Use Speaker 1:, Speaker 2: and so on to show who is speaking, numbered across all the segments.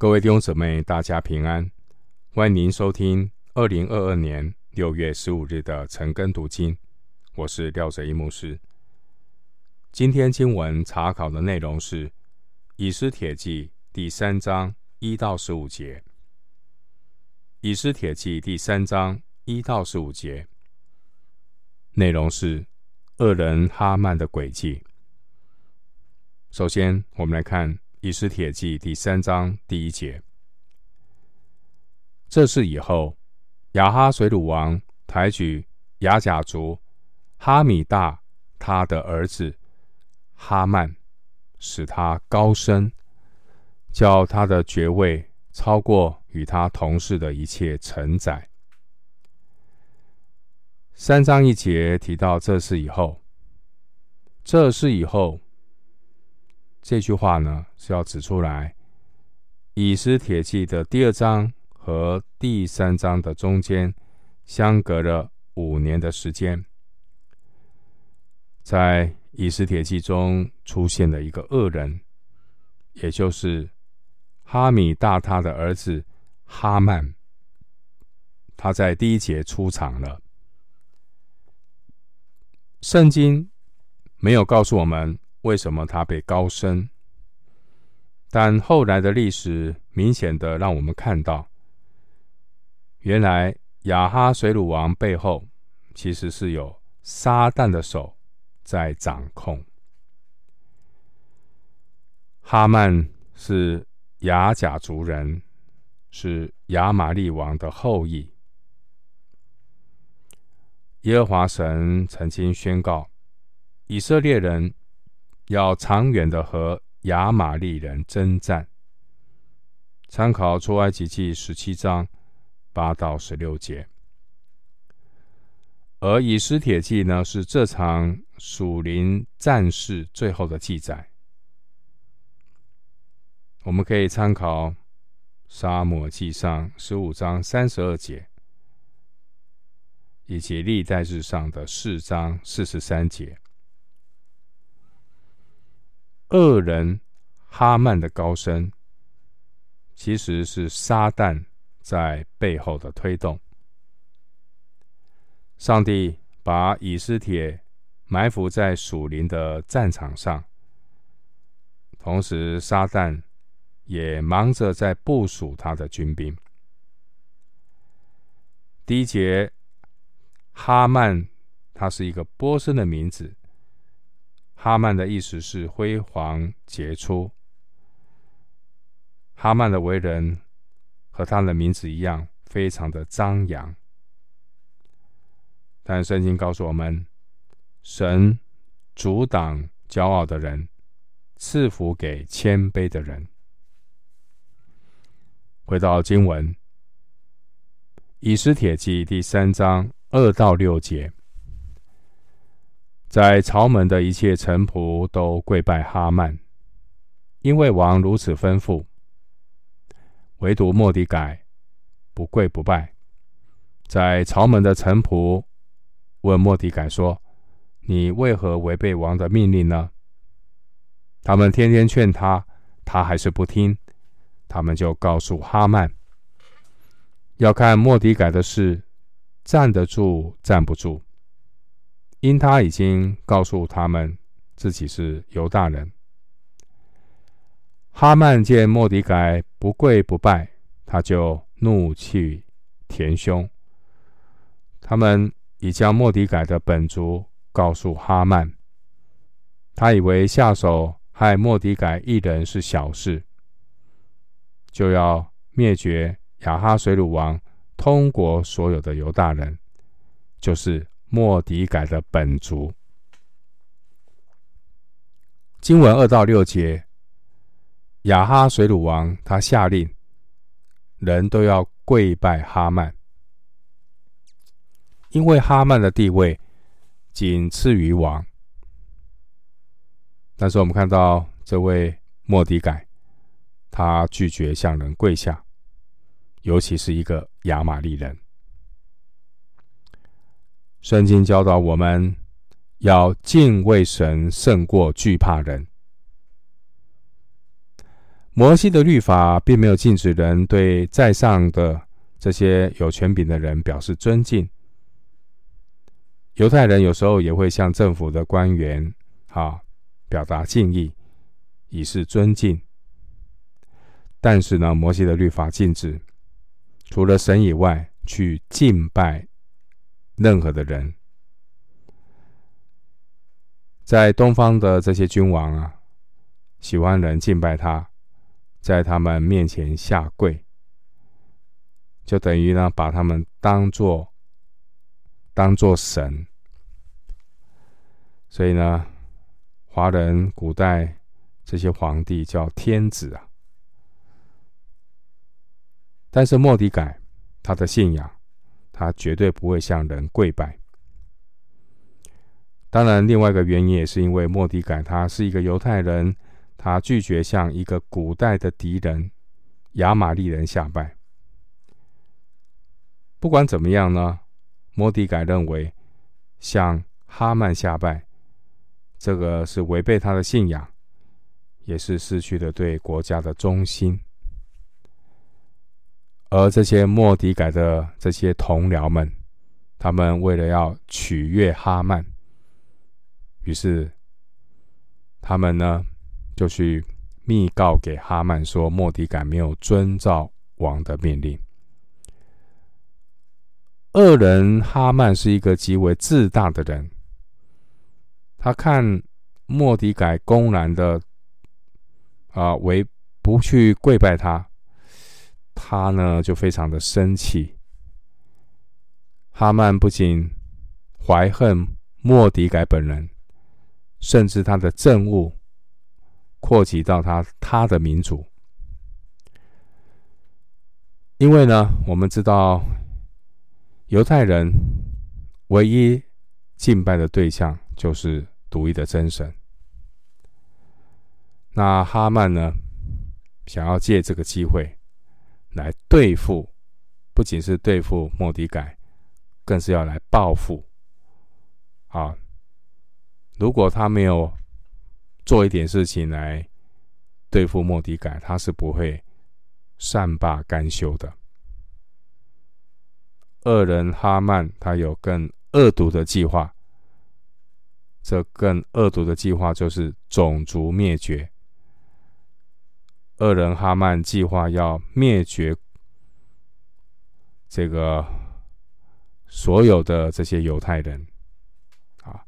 Speaker 1: 各位弟兄姊妹，大家平安！欢迎您收听二零二二年六月十五日的晨更读经，我是廖哲一牧师。今天经文查考的内容是《以斯帖记》第三章一到十五节，《以斯帖记》第三章一到十五节内容是恶人哈曼的诡计。首先，我们来看。以斯帖记第三章第一节，这事以后，亚哈水鲁王抬举亚甲族哈米大他的儿子哈曼，使他高升，叫他的爵位超过与他同事的一切臣宰。三章一节提到这事以后，这事以后。这句话呢，是要指出来，《以斯帖记》的第二章和第三章的中间相隔了五年的时间，在《以斯帖记》中出现了一个恶人，也就是哈米大他的儿子哈曼，他在第一节出场了。圣经没有告诉我们。为什么他被高升？但后来的历史明显的让我们看到，原来亚哈水鲁王背后其实是有撒旦的手在掌控。哈曼是亚甲族人，是亚玛利王的后裔。耶和华神曾经宣告以色列人。要长远的和亚玛力人征战。参考出埃及记十七章八到十六节，而以斯帖记呢，是这场属灵战事最后的记载。我们可以参考沙漠记上十五章三十二节，以及历代日上的四章四十三节。恶人哈曼的高升，其实是撒旦在背后的推动。上帝把以斯帖埋伏在属灵的战场上，同时撒旦也忙着在部署他的军兵。第一节，哈曼，他是一个波斯的名字。哈曼的意思是辉煌杰出。哈曼的为人和他的名字一样，非常的张扬。但圣经告诉我们，神阻挡骄傲的人，赐福给谦卑的人。回到经文，《以斯帖记》第三章二到六节。在朝门的一切臣仆都跪拜哈曼，因为王如此吩咐。唯独莫迪改不跪不拜。在朝门的臣仆问莫迪改说：“你为何违背王的命令呢？”他们天天劝他，他还是不听。他们就告诉哈曼，要看莫迪改的事，站得住，站不住。因他已经告诉他们自己是犹大人，哈曼见莫迪改不跪不拜，他就怒气填胸。他们已将莫迪改的本族告诉哈曼，他以为下手害莫迪改一人是小事，就要灭绝亚哈水鲁王通国所有的犹大人，就是。莫迪改的本族，经文二到六节，亚哈水鲁王他下令，人都要跪拜哈曼，因为哈曼的地位仅次于王。但是我们看到这位莫迪改，他拒绝向人跪下，尤其是一个亚玛力人。圣经教导我们要敬畏神胜过惧怕人。摩西的律法并没有禁止人对在上的这些有权柄的人表示尊敬。犹太人有时候也会向政府的官员啊表达敬意，以示尊敬。但是呢，摩西的律法禁止除了神以外去敬拜任何的人。在东方的这些君王啊，喜欢人敬拜他，在他们面前下跪，就等于呢把他们当做当做神。所以呢，华人古代这些皇帝叫天子啊。但是莫迪改他的信仰，他绝对不会向人跪拜。当然，另外一个原因也是因为莫迪改他是一个犹太人，他拒绝向一个古代的敌人亚玛力人下拜。不管怎么样呢，莫迪改认为向哈曼下拜，这个是违背他的信仰，也是失去了对国家的忠心。而这些莫迪改的这些同僚们，他们为了要取悦哈曼，于是他们呢就去密告给哈曼说，莫迪改没有遵照王的命令。恶人哈曼是一个极为自大的人，他看莫迪改公然的啊为不去跪拜他。他呢就非常的生气。哈曼不仅怀恨莫迪改本人，甚至他的政务扩及到他他的民族。因为呢，我们知道犹太人唯一敬拜的对象就是独一的真神。那哈曼呢，想要借这个机会。来对付，不仅是对付莫迪改，更是要来报复。啊，如果他没有做一点事情来对付莫迪改，他是不会善罢甘休的。恶人哈曼他有更恶毒的计划，这更恶毒的计划就是种族灭绝。恶人哈曼计划要灭绝这个所有的这些犹太人，啊，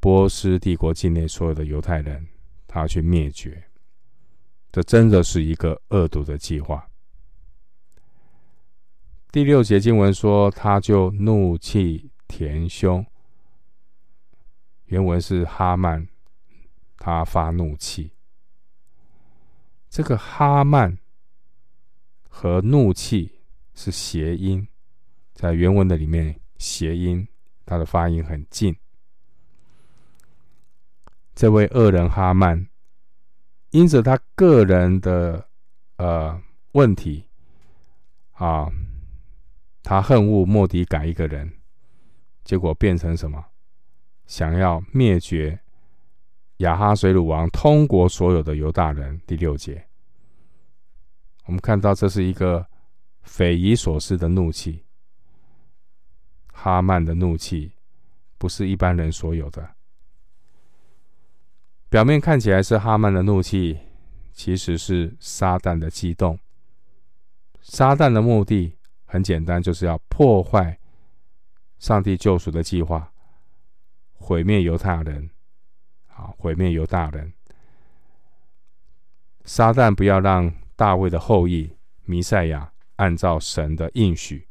Speaker 1: 波斯帝国境内所有的犹太人，他要去灭绝，这真的是一个恶毒的计划。第六节经文说，他就怒气填胸，原文是哈曼，他发怒气。这个哈曼和怒气是谐音，在原文的里面，谐音它的发音很近。这位恶人哈曼，因着他个人的呃问题啊，他恨恶莫迪改一个人，结果变成什么？想要灭绝。亚哈水鲁王通国所有的犹大人，第六节，我们看到这是一个匪夷所思的怒气。哈曼的怒气不是一般人所有的。表面看起来是哈曼的怒气，其实是撒旦的激动。撒旦的目的很简单，就是要破坏上帝救赎的计划，毁灭犹太人。啊！毁灭犹大人，撒旦不要让大卫的后裔弥赛亚按照神的应许，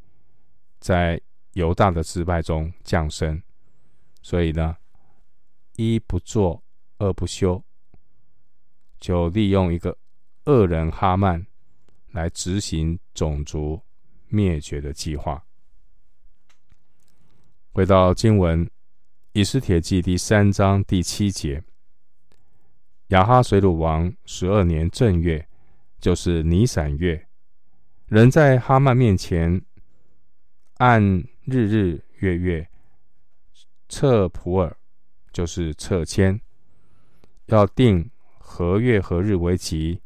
Speaker 1: 在犹大的失败中降生。所以呢，一不做，二不休，就利用一个恶人哈曼来执行种族灭绝的计划。回到经文。以斯帖记第三章第七节：亚哈水鲁王十二年正月，就是尼散月，人在哈曼面前按日日月月测普珥，就是测签，要定何月何日为吉，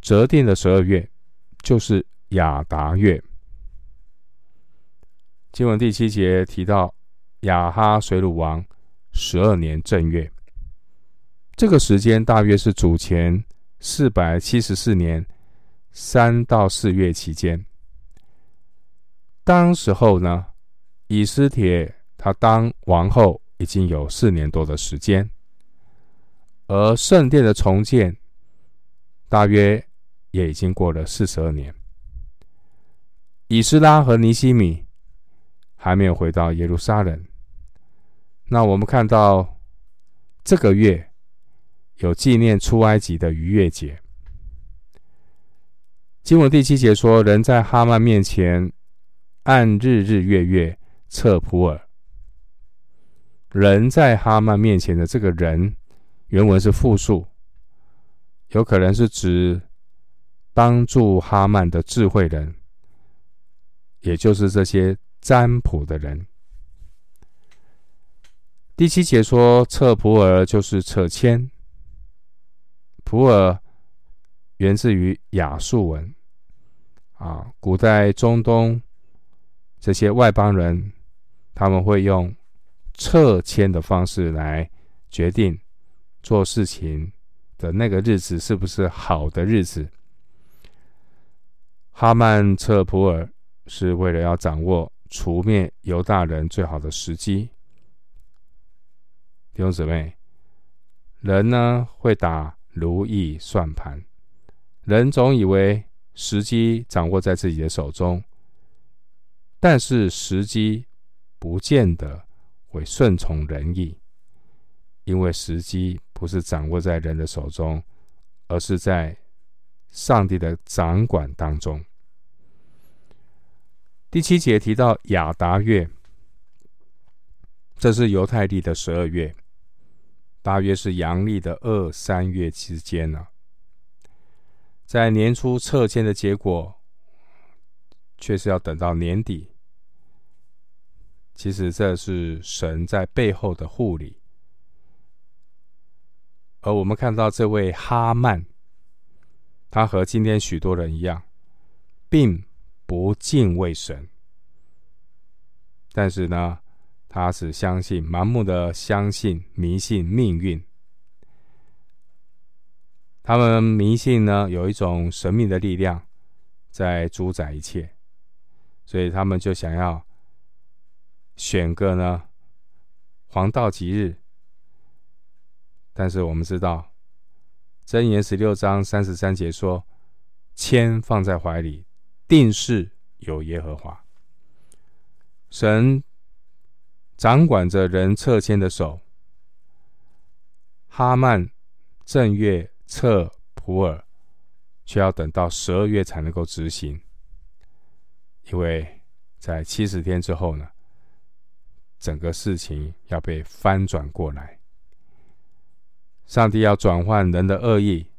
Speaker 1: 择定的十二月就是亚达月。经文第七节提到亚哈水鲁王十二年正月，这个时间大约是主前四百七十四年三到四月期间。当时候呢，以斯帖他当王后已经有四年多的时间，而圣殿的重建大约也已经过了四十二年。以斯拉和尼西米还没有回到耶路撒冷。那我们看到这个月有纪念出埃及的逾越节。经文第七节说：“人在哈曼面前。”按日日月月测普尔，人在哈曼面前的这个人，原文是复数，有可能是指帮助哈曼的智慧人，也就是这些占卜的人。第七节说测普尔就是扯签，普珥源自于亚述文，啊，古代中东。这些外邦人，他们会用测签的方式来决定做事情的那个日子是不是好的日子。哈曼测普尔是为了要掌握除灭犹大人最好的时机。弟兄姊妹，人呢会打如意算盘，人总以为时机掌握在自己的手中。但是时机不见得会顺从人意，因为时机不是掌握在人的手中，而是在上帝的掌管当中。第七节提到亚达月，这是犹太历的十二月，大约是阳历的二三月之间呢、啊。在年初测签的结果。却是要等到年底。其实这是神在背后的护理。而我们看到这位哈曼，他和今天许多人一样，并不敬畏神，但是呢，他只相信，盲目的相信，迷信命运。他们迷信呢，有一种神秘的力量在主宰一切。所以他们就想要选个呢黄道吉日，但是我们知道箴言十六章三十三节说：“签放在怀里，定是有耶和华。”神掌管着人撤迁的手。哈曼正月测普尔，却要等到十二月才能够执行。因为在七十天之后呢，整个事情要被翻转过来。上帝要转换人的恶意，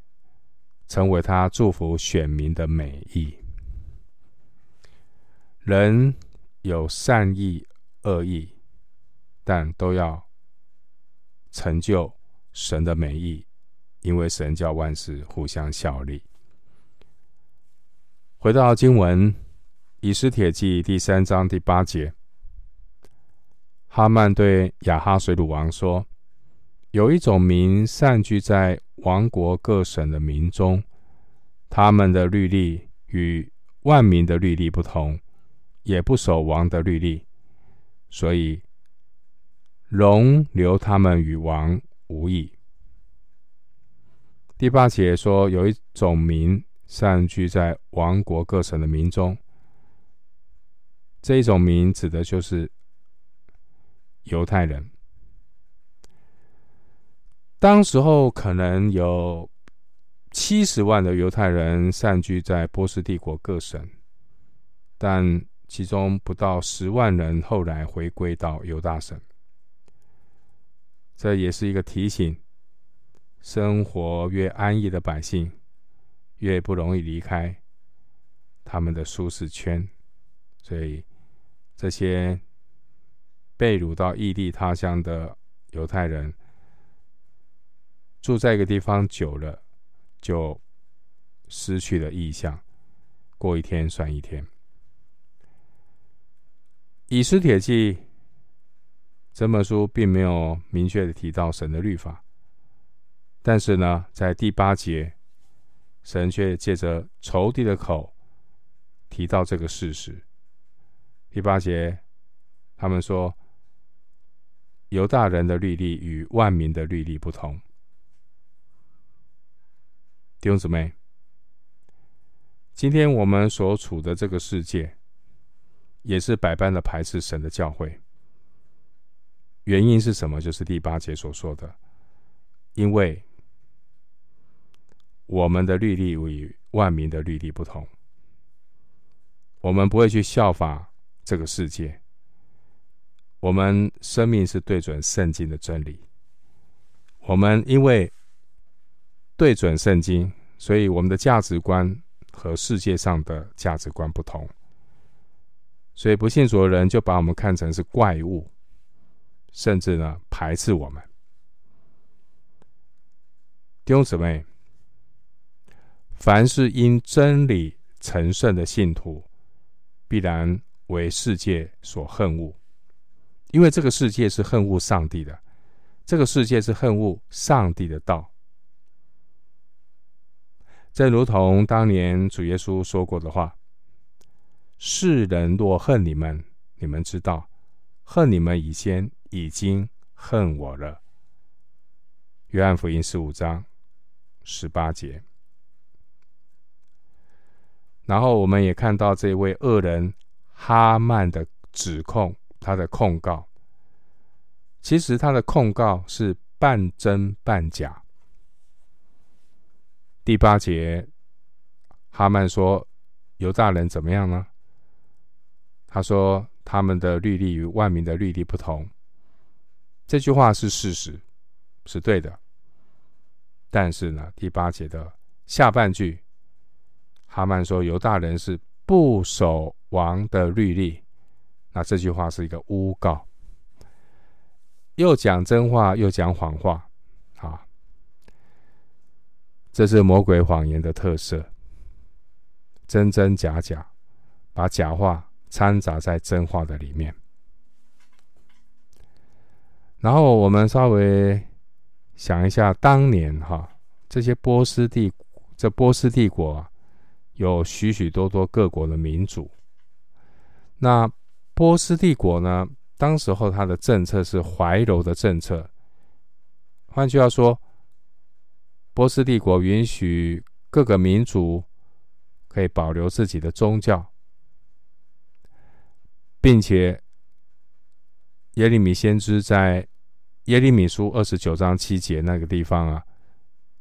Speaker 1: 成为他祝福选民的美意。人有善意、恶意，但都要成就神的美意，因为神叫万事互相效力。回到经文。以斯帖记第三章第八节，哈曼对亚哈随鲁王说：“有一种民散居在王国各省的民中，他们的律例与万民的律例不同，也不守王的律例，所以容留他们与王无益。”第八节说：“有一种民散居在王国各省的民中。”这一种民指的就是犹太人。当时候可能有七十万的犹太人散居在波斯帝国各省，但其中不到十万人后来回归到犹大省。这也是一个提醒：生活越安逸的百姓，越不容易离开他们的舒适圈。所以。这些被掳到异地他乡的犹太人，住在一个地方久了，就失去了意向，过一天算一天。以斯帖记这本书并没有明确的提到神的律法，但是呢，在第八节，神却借着仇敌的口提到这个事实。第八节，他们说犹大人的律例与万民的律例不同。弟兄姊妹，今天我们所处的这个世界。也是百般的排斥神的教会，原因是什么？就是第八节所说的，因为我们的律例与万民的律例不同，我们不会去效法这个世界，我们生命是对准圣经的真理，我们因为对准圣经，所以我们的价值观和世界上的价值观不同。所以不信主的人就把我们看成是怪物，甚至呢排斥我们。弟兄姊妹，凡是因真理成圣的信徒，必然为世界所恨恶，因为这个世界是恨恶上帝的，这个世界是恨恶上帝的道。正如同当年主耶稣说过的话。世人若恨你们，你们知道，恨你们以先已经恨我了。约翰福音十五章十八节。然后我们也看到这位恶人哈曼的指控，他的控告，其实他的控告是半真半假。第八节，哈曼说：“犹大人怎么样呢？”他说：“他们的律例与万民的律例不同。”这句话是事实，是对的。但是呢，第八节的下半句，哈曼说犹大人是不守王的律例，那这句话是一个诬告，又讲真话又讲谎话，啊，这是魔鬼谎言的特色，真真假假，把假话。掺杂在真话的里面，然后我们稍微想一下，当年哈这些波斯帝这波斯帝国啊，有许许多多各国的民族。那波斯帝国呢，当时候他的政策是怀柔的政策，换句话说，波斯帝国允许各个民族可以保留自己的宗教。并且，耶利米先知在耶利米书二十九章七节那个地方啊，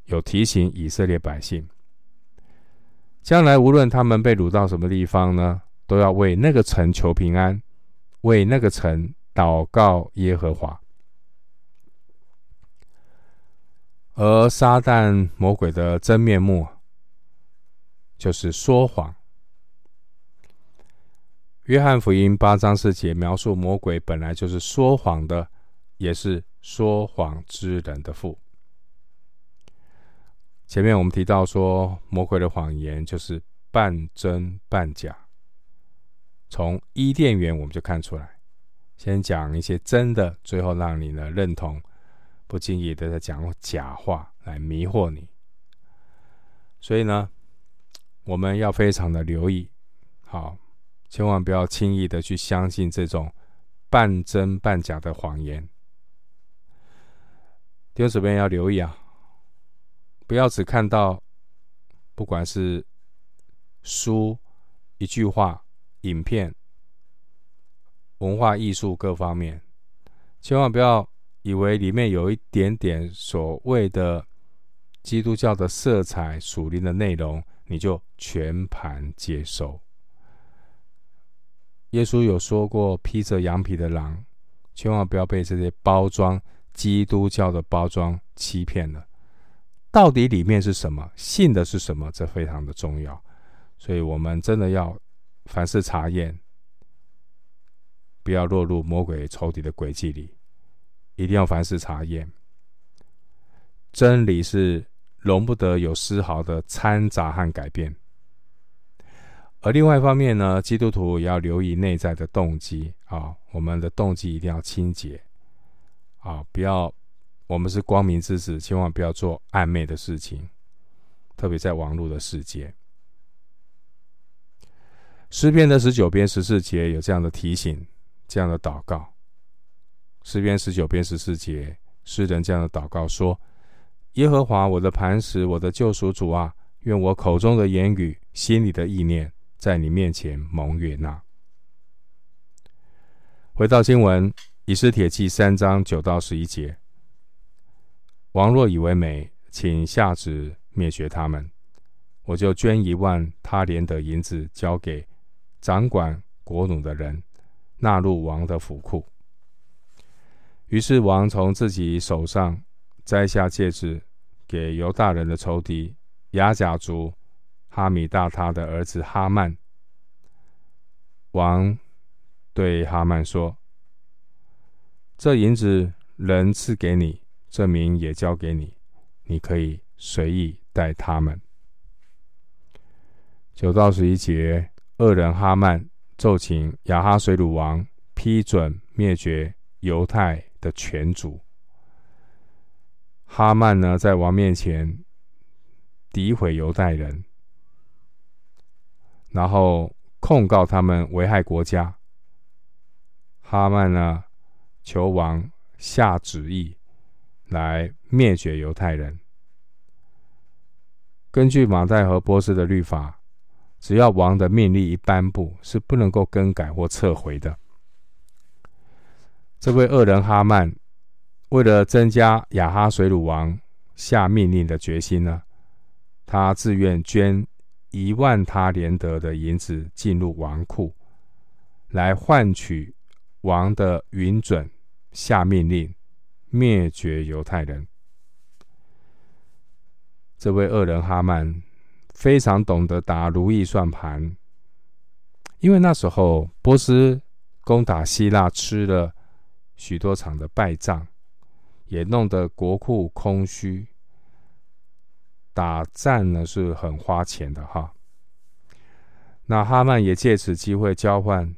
Speaker 1: 有提醒以色列百姓，将来无论他们被掳到什么地方呢，都要为那个城求平安，为那个城祷告耶和华。而撒旦魔鬼的真面目，就是说谎。约翰福音八章四节描述魔鬼本来就是说谎的，也是说谎之人的父。前面我们提到说，魔鬼的谎言就是半真半假。从伊甸园我们就看出来，先讲一些真的，最后让你呢认同，不经意的在讲假话来迷惑你。所以呢，我们要非常的留意，好。千万不要轻易的去相信这种半真半假的谎言。弟兄姊妹要留意啊，不要只看到，不管是书、一句话、影片、文化艺术各方面，千万不要以为里面有一点点所谓的基督教的色彩、属灵的内容，你就全盘接受。耶稣有说过：“披着羊皮的狼，千万不要被这些包装基督教的包装欺骗了。到底里面是什么？信的是什么？这非常的重要。所以，我们真的要凡事查验，不要落入魔鬼仇敌的诡计里。一定要凡事查验。真理是容不得有丝毫的掺杂和改变。而另外一方面呢，基督徒也要留意内在的动机啊，我们的动机一定要清洁啊，不要我们是光明之子，千万不要做暧昧的事情，特别在网络的世界。诗篇的十九篇十四节有这样的提醒，这样的祷告。诗篇十九篇十四节，诗人这样的祷告说：“耶和华我的磐石，我的救赎主啊，愿我口中的言语，心里的意念。”在你面前蒙悦纳。回到经文，以斯帖记三章九到十一节。王若以为美，请下旨灭绝他们，我就捐一万他连的银子交给掌管国弩的人，纳入王的府库。于是王从自己手上摘下戒指，给犹大人的仇敌亚甲族。哈米大他的儿子哈曼王对哈曼说：“这银子人赐给你，这名也交给你，你可以随意待他们。”九到十一节，恶人哈曼奏请亚哈水鲁王批准灭绝犹太的全族。哈曼呢，在王面前诋毁犹太人。然后控告他们危害国家。哈曼呢，求王下旨意来灭绝犹太人。根据马代和波斯的律法，只要王的命令一颁布，是不能够更改或撤回的。这位恶人哈曼，为了增加亚哈水鲁王下命令的决心呢，他自愿捐。一万他连得的银子进入王库，来换取王的允准，下命令灭绝犹太人。这位恶人哈曼非常懂得打如意算盘，因为那时候波斯攻打希腊，吃了许多场的败仗，也弄得国库空虚。打仗呢是很花钱的哈，那哈曼也借此机会交换，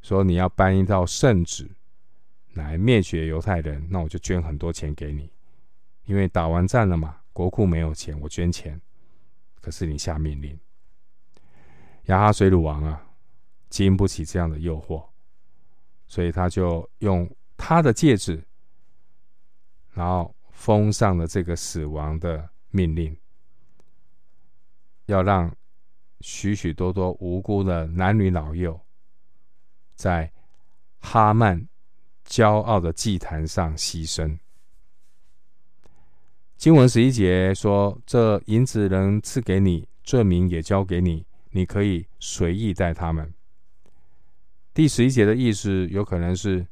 Speaker 1: 说你要颁一道圣旨来灭绝犹太人，那我就捐很多钱给你，因为打完战了嘛，国库没有钱，我捐钱，可是你下命令，亚哈水鲁王啊，经不起这样的诱惑，所以他就用他的戒指，然后。封上了这个死亡的命令，要让许许多多无辜的男女老幼，在哈曼骄傲的祭坛上牺牲。经文十一节说：“这银子能赐给你，这名也交给你，你可以随意待他们。”第十一节的意思有可能是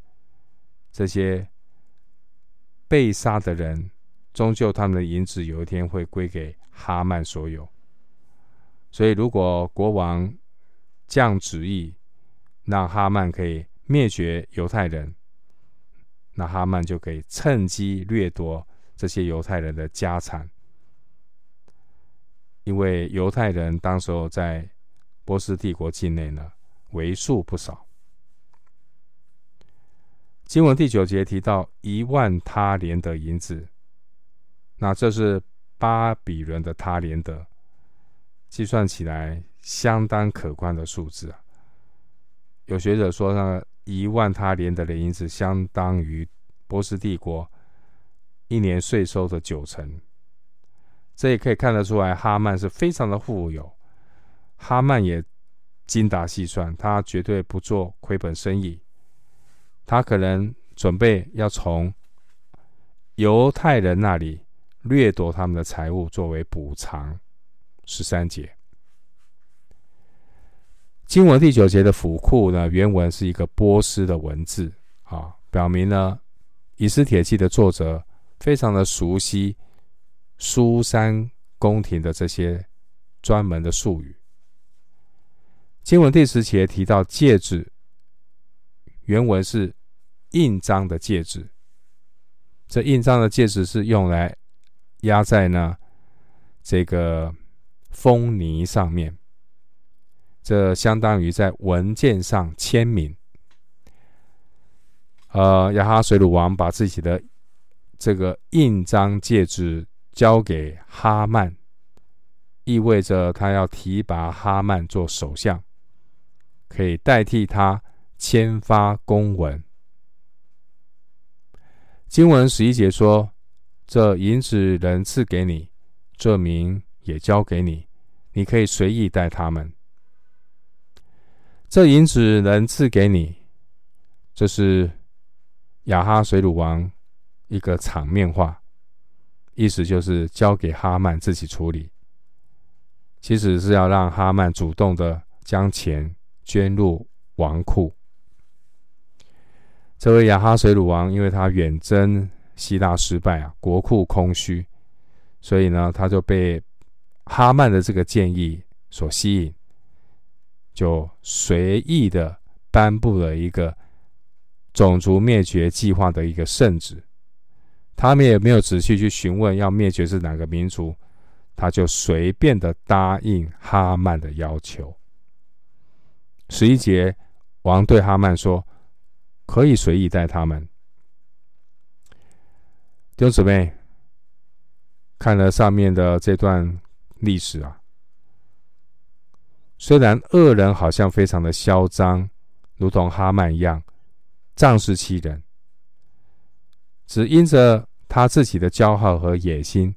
Speaker 1: 这些。被杀的人，终究他们的银子有一天会归给哈曼所有。所以，如果国王降旨意，让哈曼可以灭绝犹太人，那哈曼就可以趁机掠夺这些犹太人的家产，因为犹太人当时候在波斯帝国境内呢，为数不少。经文第九节提到一万他连的银子，那这是巴比伦的他连的，计算起来相当可观的数字啊。有学者说，那一万他连得的银子相当于波斯帝国一年税收的九成。这也可以看得出来，哈曼是非常的富有。哈曼也精打细算，他绝对不做亏本生意。他可能准备要从犹太人那里掠夺他们的财物作为补偿。十三节经文第九节的府库呢，原文是一个波斯的文字啊，表明呢，以斯帖记的作者非常的熟悉苏珊宫廷的这些专门的术语。经文第十节提到戒指。原文是印章的戒指，这印章的戒指是用来压在呢这个封泥上面，这相当于在文件上签名。呃，亚哈水鲁王把自己的这个印章戒指交给哈曼，意味着他要提拔哈曼做首相，可以代替他签发公文。经文十一节说：“这银子人赐给你，这名也交给你，你可以随意带他们。这银子人赐给你，这是。”亚哈水鲁王一个场面话，意思就是交给哈曼自己处理，其实是要让哈曼主动的将钱捐入王库。这位亚哈水鲁王，因为他远征希腊失败啊，国库空虚，所以呢，他就被哈曼的这个建议所吸引，就随意的颁布了一个。种族灭绝计划的一个圣旨，他们也没有仔细去询问要灭绝是哪个民族，他就随便的答应哈曼的要求。十一节，王对哈曼说：“可以随意待他们。”弟兄姊妹，看了上面的这段历史啊，虽然恶人好像非常的嚣张，如同哈曼一样。仗势欺人，只因着他自己的骄傲和野心，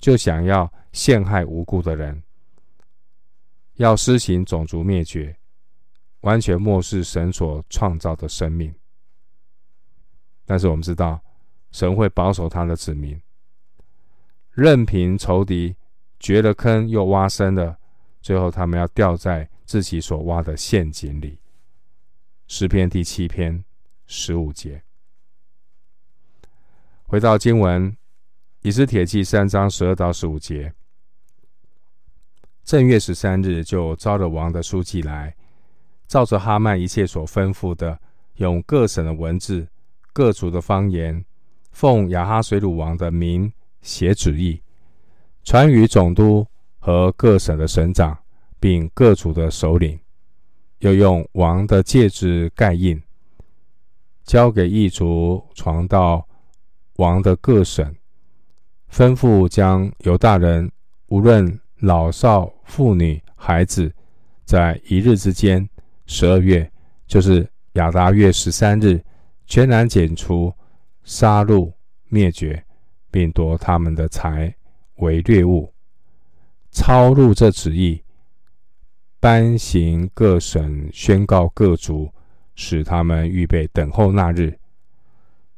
Speaker 1: 就想要陷害无辜的人，要施行种族灭绝，完全漠视神所创造的生命。但是我们知道，神会保守他的子民，任凭仇敌掘了坑又挖深了，最后他们要掉在自己所挖的陷阱里。诗篇第七篇。十五节，回到经文，以斯帖记三章十二到十五节。正月十三日，就招了王的书记来，照着哈曼一切所吩咐的，用各省的文字、各族的方言，奉亚哈水鲁王的名写旨意，传与总督和各省的省长，并各族的首领，又用王的戒指盖印。交给异族，传到王的各省，吩咐将犹大人无论老少妇女孩子，在一日之间，十二月，就是亚达月十三日，全然剪除、杀戮、灭绝，并夺他们的财为掠物，抄录这旨意，颁行各省，宣告各族。使他们预备等候那日。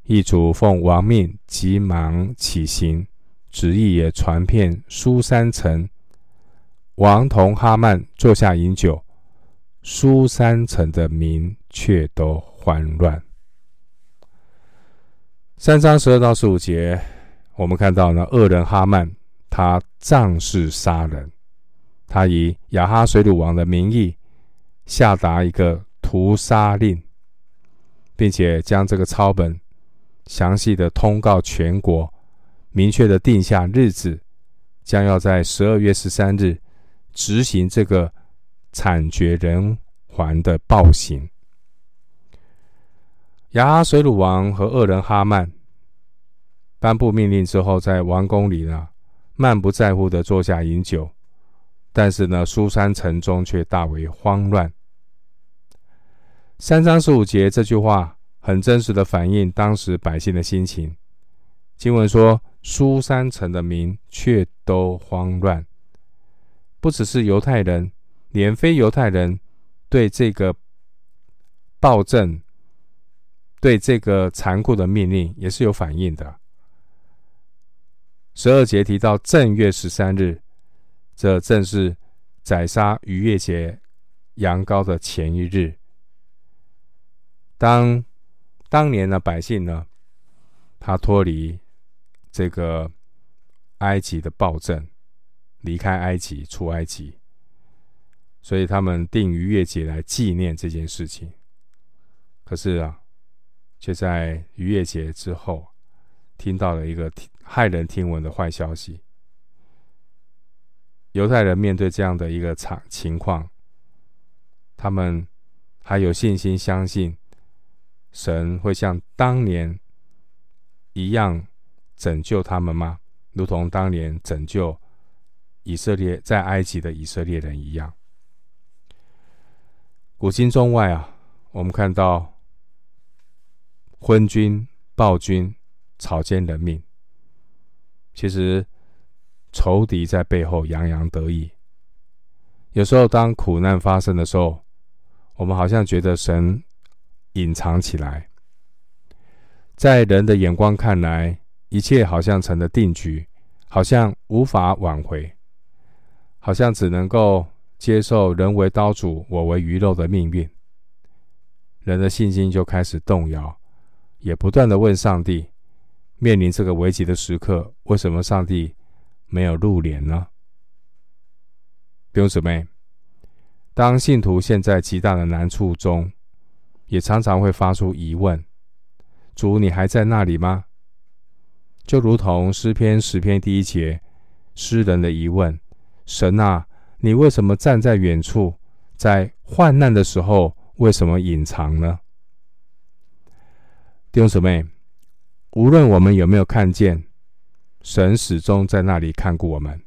Speaker 1: 异族奉王命，急忙起行，旨意也传遍苏三城。王同哈曼坐下饮酒，苏三城的民却都慌乱。三章十二到十五节，我们看到呢，恶人哈曼，他仗势杀人，他以亚哈水鲁王的名义下达一个。屠杀令，并且将这个抄本详细的通告全国，明确的定下日子，将要在十二月十三日执行这个惨绝人寰的暴行。亚哈水鲁王和恶人哈曼颁布命令之后，在王宫里呢，漫不在乎的坐下饮酒，但是呢，苏珊城中却大为慌乱。三章十五节这句话很真实的反映当时百姓的心情。经文说：“苏珊城的民却都慌乱，不只是犹太人，连非犹太人对这个暴政、对这个残酷的命令也是有反应的。”十二节提到正月十三日，这正是宰杀逾越节羊羔的前一日。当当年的百姓呢，他脱离这个埃及的暴政，离开埃及出埃及，所以他们定逾越节来纪念这件事情。可是啊，却在逾越节之后，听到了一个骇人听闻的坏消息。犹太人面对这样的一个场情况，他们还有信心相信神会像当年一样拯救他们吗？如同当年拯救以色列在埃及的以色列人一样。古今中外啊，我们看到昏君、暴君、草菅人命，其实。仇敌在背后洋洋得意。有时候，当苦难发生的时候，我们好像觉得神隐藏起来，在人的眼光看来，一切好像成了定局，好像无法挽回，好像只能够接受人为刀俎，我为鱼肉的命运。人的信心就开始动摇，也不断的问上帝：面临这个危急的时刻，为什么上帝没有露脸呢？弟兄姊妹，当信徒陷在极大的难处中，也常常会发出疑问：“主，你还在那里吗？”就如同诗篇十篇第一节诗人的疑问：“神啊，你为什么站在远处？在患难的时候，为什么隐藏呢？”弟兄姊妹，无论我们有没有看见。神始终在那里看顾我们，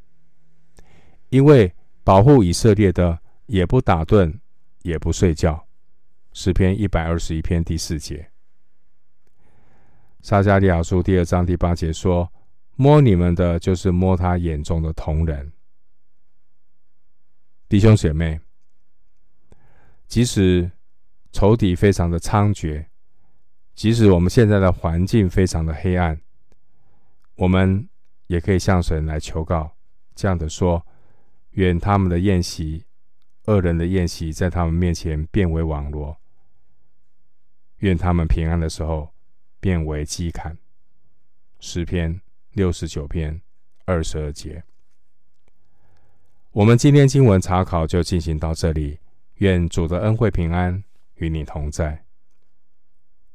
Speaker 1: 因为保护以色列的也不打盹，也不睡觉。诗篇一百二十一篇第四节，撒迦利亚书第二章第八节说：“摸你们的，就是摸他眼中的瞳人。”弟兄姐妹，即使仇敌非常的猖獗，即使我们现在的环境非常的黑暗。我们也可以向神来求告，这样的说：愿他们的宴席，恶人的宴席，在他们面前变为网罗；愿他们平安的时候，变为讥砍。诗篇六十九篇二十二节。我们今天经文查考就进行到这里，愿主的恩惠平安与你同在。